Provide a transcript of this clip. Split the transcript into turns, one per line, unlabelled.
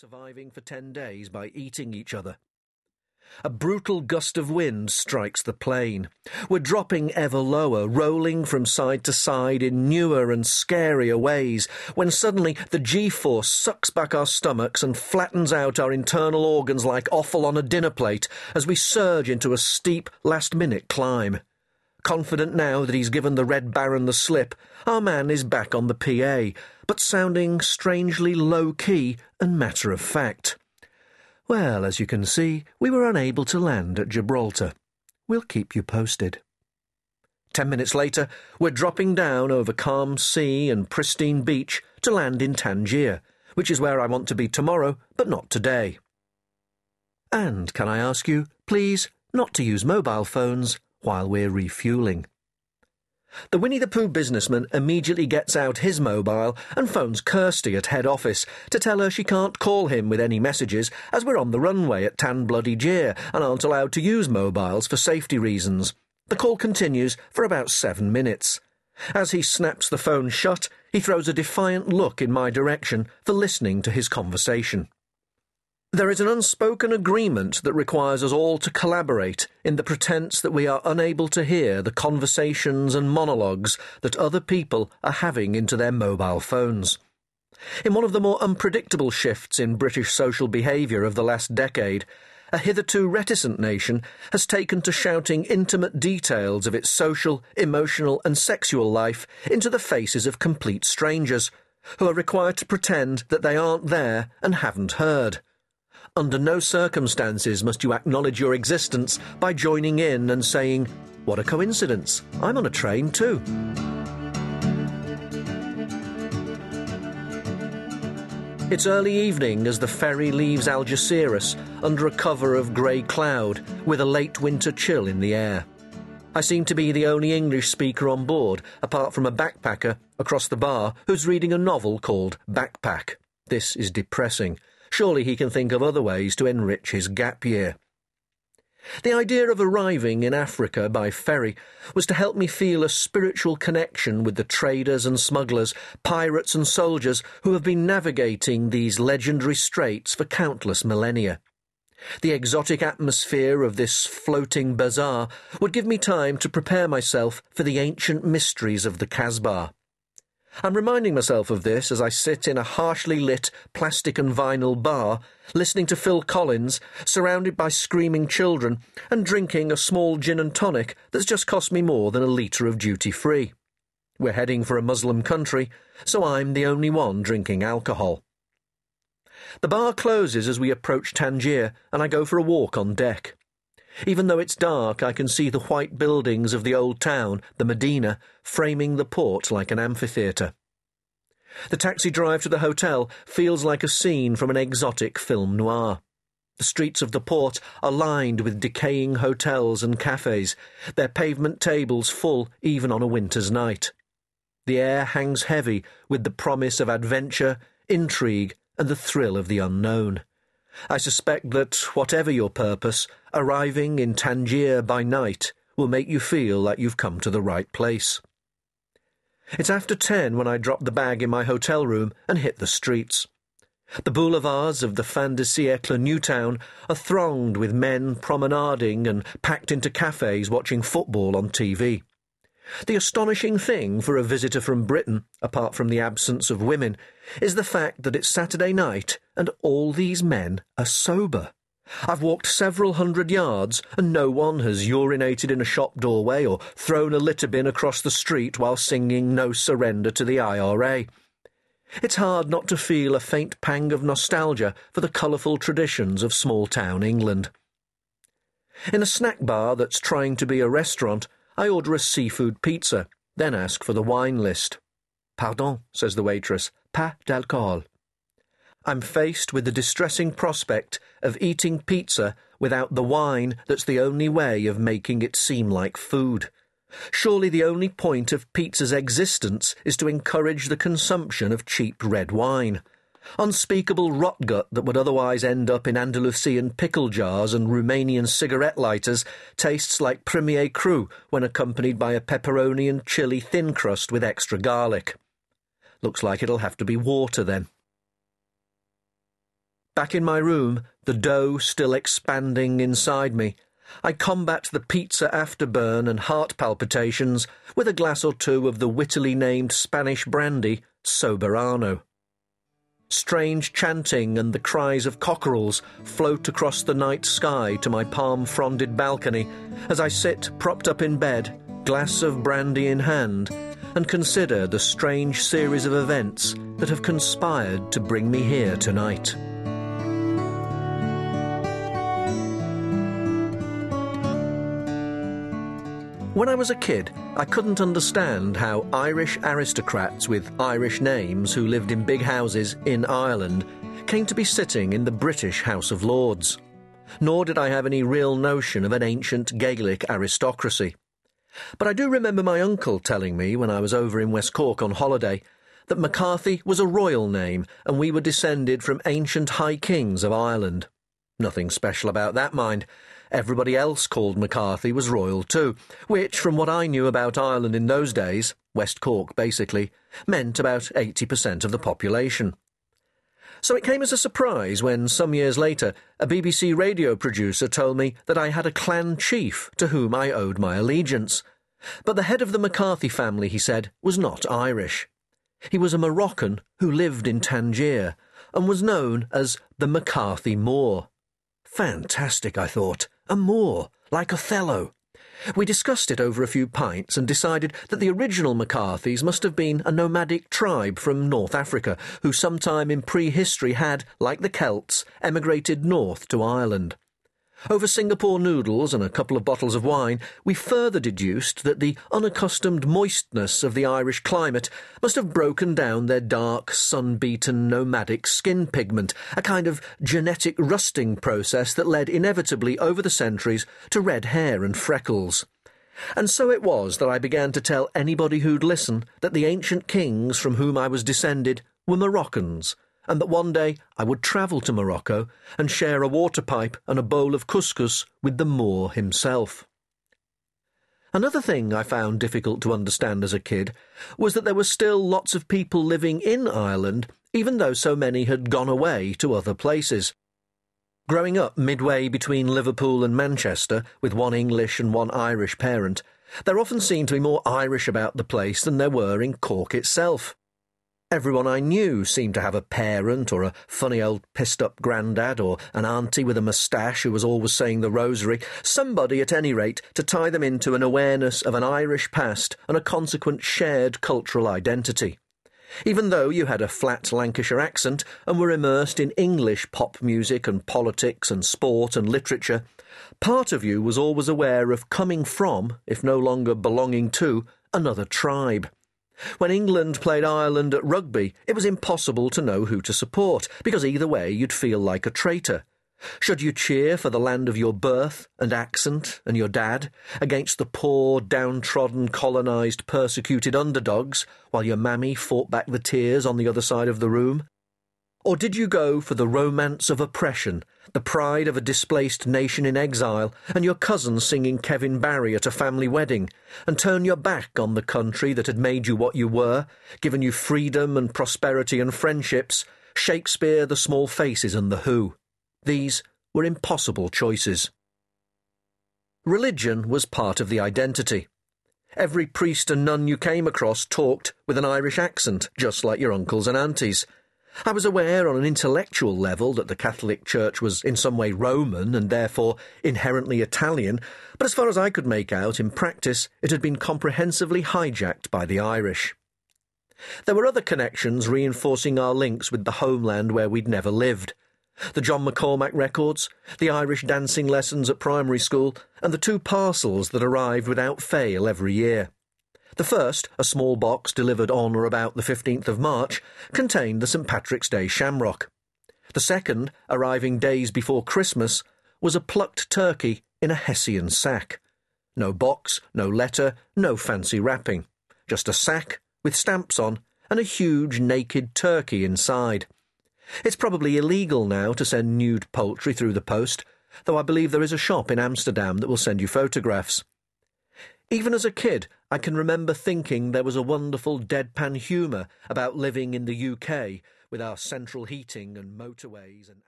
surviving for ten days by eating each other. A brutal gust of wind strikes the plane. We're dropping ever lower, rolling from side to side in newer and scarier ways, when suddenly the G force sucks back our stomachs and flattens out our internal organs like offal on a dinner plate as we surge into a steep, last minute climb. Confident now that he's given the Red Baron the slip, our man is back on the PA, but sounding strangely low key and matter of fact. Well, as you can see, we were unable to land at Gibraltar. We'll keep you posted. Ten minutes later, we're dropping down over calm sea and pristine beach to land in Tangier, which is where I want to be tomorrow, but not today. And can I ask you, please, not to use mobile phones while we're refueling? The Winnie the Pooh businessman immediately gets out his mobile and phones Kirsty at head office to tell her she can't call him with any messages as we're on the runway at Tan Bloody Jeer and aren't allowed to use mobiles for safety reasons. The call continues for about seven minutes. As he snaps the phone shut, he throws a defiant look in my direction for listening to his conversation. There is an unspoken agreement that requires us all to collaborate in the pretense that we are unable to hear the conversations and monologues that other people are having into their mobile phones. In one of the more unpredictable shifts in British social behaviour of the last decade, a hitherto reticent nation has taken to shouting intimate details of its social, emotional, and sexual life into the faces of complete strangers, who are required to pretend that they aren't there and haven't heard. Under no circumstances must you acknowledge your existence by joining in and saying, What a coincidence! I'm on a train too. It's early evening as the ferry leaves Algeciras under a cover of grey cloud with a late winter chill in the air. I seem to be the only English speaker on board, apart from a backpacker across the bar who's reading a novel called Backpack. This is depressing Surely he can think of other ways to enrich his gap year. The idea of arriving in Africa by ferry was to help me feel a spiritual connection with the traders and smugglers, pirates and soldiers who have been navigating these legendary straits for countless millennia. The exotic atmosphere of this floating bazaar would give me time to prepare myself for the ancient mysteries of the Casbah. I'm reminding myself of this as I sit in a harshly lit plastic and vinyl bar, listening to Phil Collins, surrounded by screaming children, and drinking a small gin and tonic that's just cost me more than a litre of duty free. We're heading for a Muslim country, so I'm the only one drinking alcohol. The bar closes as we approach Tangier, and I go for a walk on deck. Even though it's dark, I can see the white buildings of the old town, the Medina, framing the port like an amphitheatre. The taxi drive to the hotel feels like a scene from an exotic film noir. The streets of the port are lined with decaying hotels and cafes, their pavement tables full even on a winter's night. The air hangs heavy with the promise of adventure, intrigue, and the thrill of the unknown. I suspect that, whatever your purpose, arriving in Tangier by night will make you feel like you've come to the right place. It's after ten when I drop the bag in my hotel room and hit the streets. The boulevards of the fin de siècle Newtown are thronged with men promenading and packed into cafes watching football on TV. The astonishing thing for a visitor from Britain, apart from the absence of women, is the fact that it's Saturday night and all these men are sober. I've walked several hundred yards and no one has urinated in a shop doorway or thrown a litter bin across the street while singing No Surrender to the IRA. It's hard not to feel a faint pang of nostalgia for the colourful traditions of small town England. In a snack bar that's trying to be a restaurant, I order a seafood pizza, then ask for the wine list. Pardon, says the waitress, pas d'alcool. I'm faced with the distressing prospect of eating pizza without the wine that's the only way of making it seem like food. Surely the only point of pizza's existence is to encourage the consumption of cheap red wine unspeakable rotgut that would otherwise end up in Andalusian pickle jars and Romanian cigarette lighters tastes like Premier Cru when accompanied by a pepperoni and chili thin crust with extra garlic. Looks like it'll have to be water then. Back in my room, the dough still expanding inside me, I combat the pizza afterburn and heart palpitations with a glass or two of the wittily named Spanish brandy, Soberano. Strange chanting and the cries of cockerels float across the night sky to my palm fronded balcony as I sit propped up in bed, glass of brandy in hand, and consider the strange series of events that have conspired to bring me here tonight. When I was a kid, I couldn't understand how Irish aristocrats with Irish names who lived in big houses in Ireland came to be sitting in the British House of Lords. Nor did I have any real notion of an ancient Gaelic aristocracy. But I do remember my uncle telling me when I was over in West Cork on holiday that McCarthy was a royal name and we were descended from ancient high kings of Ireland. Nothing special about that, mind. Everybody else called McCarthy was royal too, which, from what I knew about Ireland in those days, West Cork basically, meant about 80% of the population. So it came as a surprise when, some years later, a BBC radio producer told me that I had a clan chief to whom I owed my allegiance. But the head of the McCarthy family, he said, was not Irish. He was a Moroccan who lived in Tangier and was known as the McCarthy Moor. Fantastic, I thought. A Moor, like Othello. We discussed it over a few pints and decided that the original McCarthys must have been a nomadic tribe from North Africa who sometime in prehistory had, like the Celts, emigrated north to Ireland. Over Singapore noodles and a couple of bottles of wine, we further deduced that the unaccustomed moistness of the Irish climate must have broken down their dark, sun-beaten, nomadic skin pigment, a kind of genetic rusting process that led inevitably over the centuries to red hair and freckles. And so it was that I began to tell anybody who'd listen that the ancient kings from whom I was descended were Moroccans, and that one day I would travel to Morocco and share a water pipe and a bowl of couscous with the Moor himself. Another thing I found difficult to understand as a kid was that there were still lots of people living in Ireland, even though so many had gone away to other places. Growing up midway between Liverpool and Manchester, with one English and one Irish parent, there often seemed to be more Irish about the place than there were in Cork itself. Everyone I knew seemed to have a parent or a funny old pissed up grandad or an auntie with a moustache who was always saying the rosary, somebody at any rate to tie them into an awareness of an Irish past and a consequent shared cultural identity. Even though you had a flat Lancashire accent and were immersed in English pop music and politics and sport and literature, part of you was always aware of coming from, if no longer belonging to, another tribe. When England played Ireland at rugby, it was impossible to know who to support, because either way you'd feel like a traitor. Should you cheer for the land of your birth and accent and your dad against the poor, downtrodden, colonised, persecuted underdogs, while your mammy fought back the tears on the other side of the room? Or did you go for the romance of oppression, the pride of a displaced nation in exile, and your cousin singing Kevin Barry at a family wedding, and turn your back on the country that had made you what you were, given you freedom and prosperity and friendships, Shakespeare, the Small Faces, and the Who? These were impossible choices. Religion was part of the identity. Every priest and nun you came across talked with an Irish accent, just like your uncles and aunties. I was aware on an intellectual level that the Catholic Church was in some way Roman and therefore inherently Italian, but as far as I could make out, in practice, it had been comprehensively hijacked by the Irish. There were other connections reinforcing our links with the homeland where we'd never lived. The John McCormack records, the Irish dancing lessons at primary school, and the two parcels that arrived without fail every year. The first, a small box delivered on or about the 15th of March, contained the St Patrick's Day shamrock. The second, arriving days before Christmas, was a plucked turkey in a Hessian sack. No box, no letter, no fancy wrapping. Just a sack with stamps on and a huge naked turkey inside. It's probably illegal now to send nude poultry through the post, though I believe there is a shop in Amsterdam that will send you photographs. Even as a kid, I can remember thinking there was a wonderful deadpan humour about living in the UK with our central heating and motorways and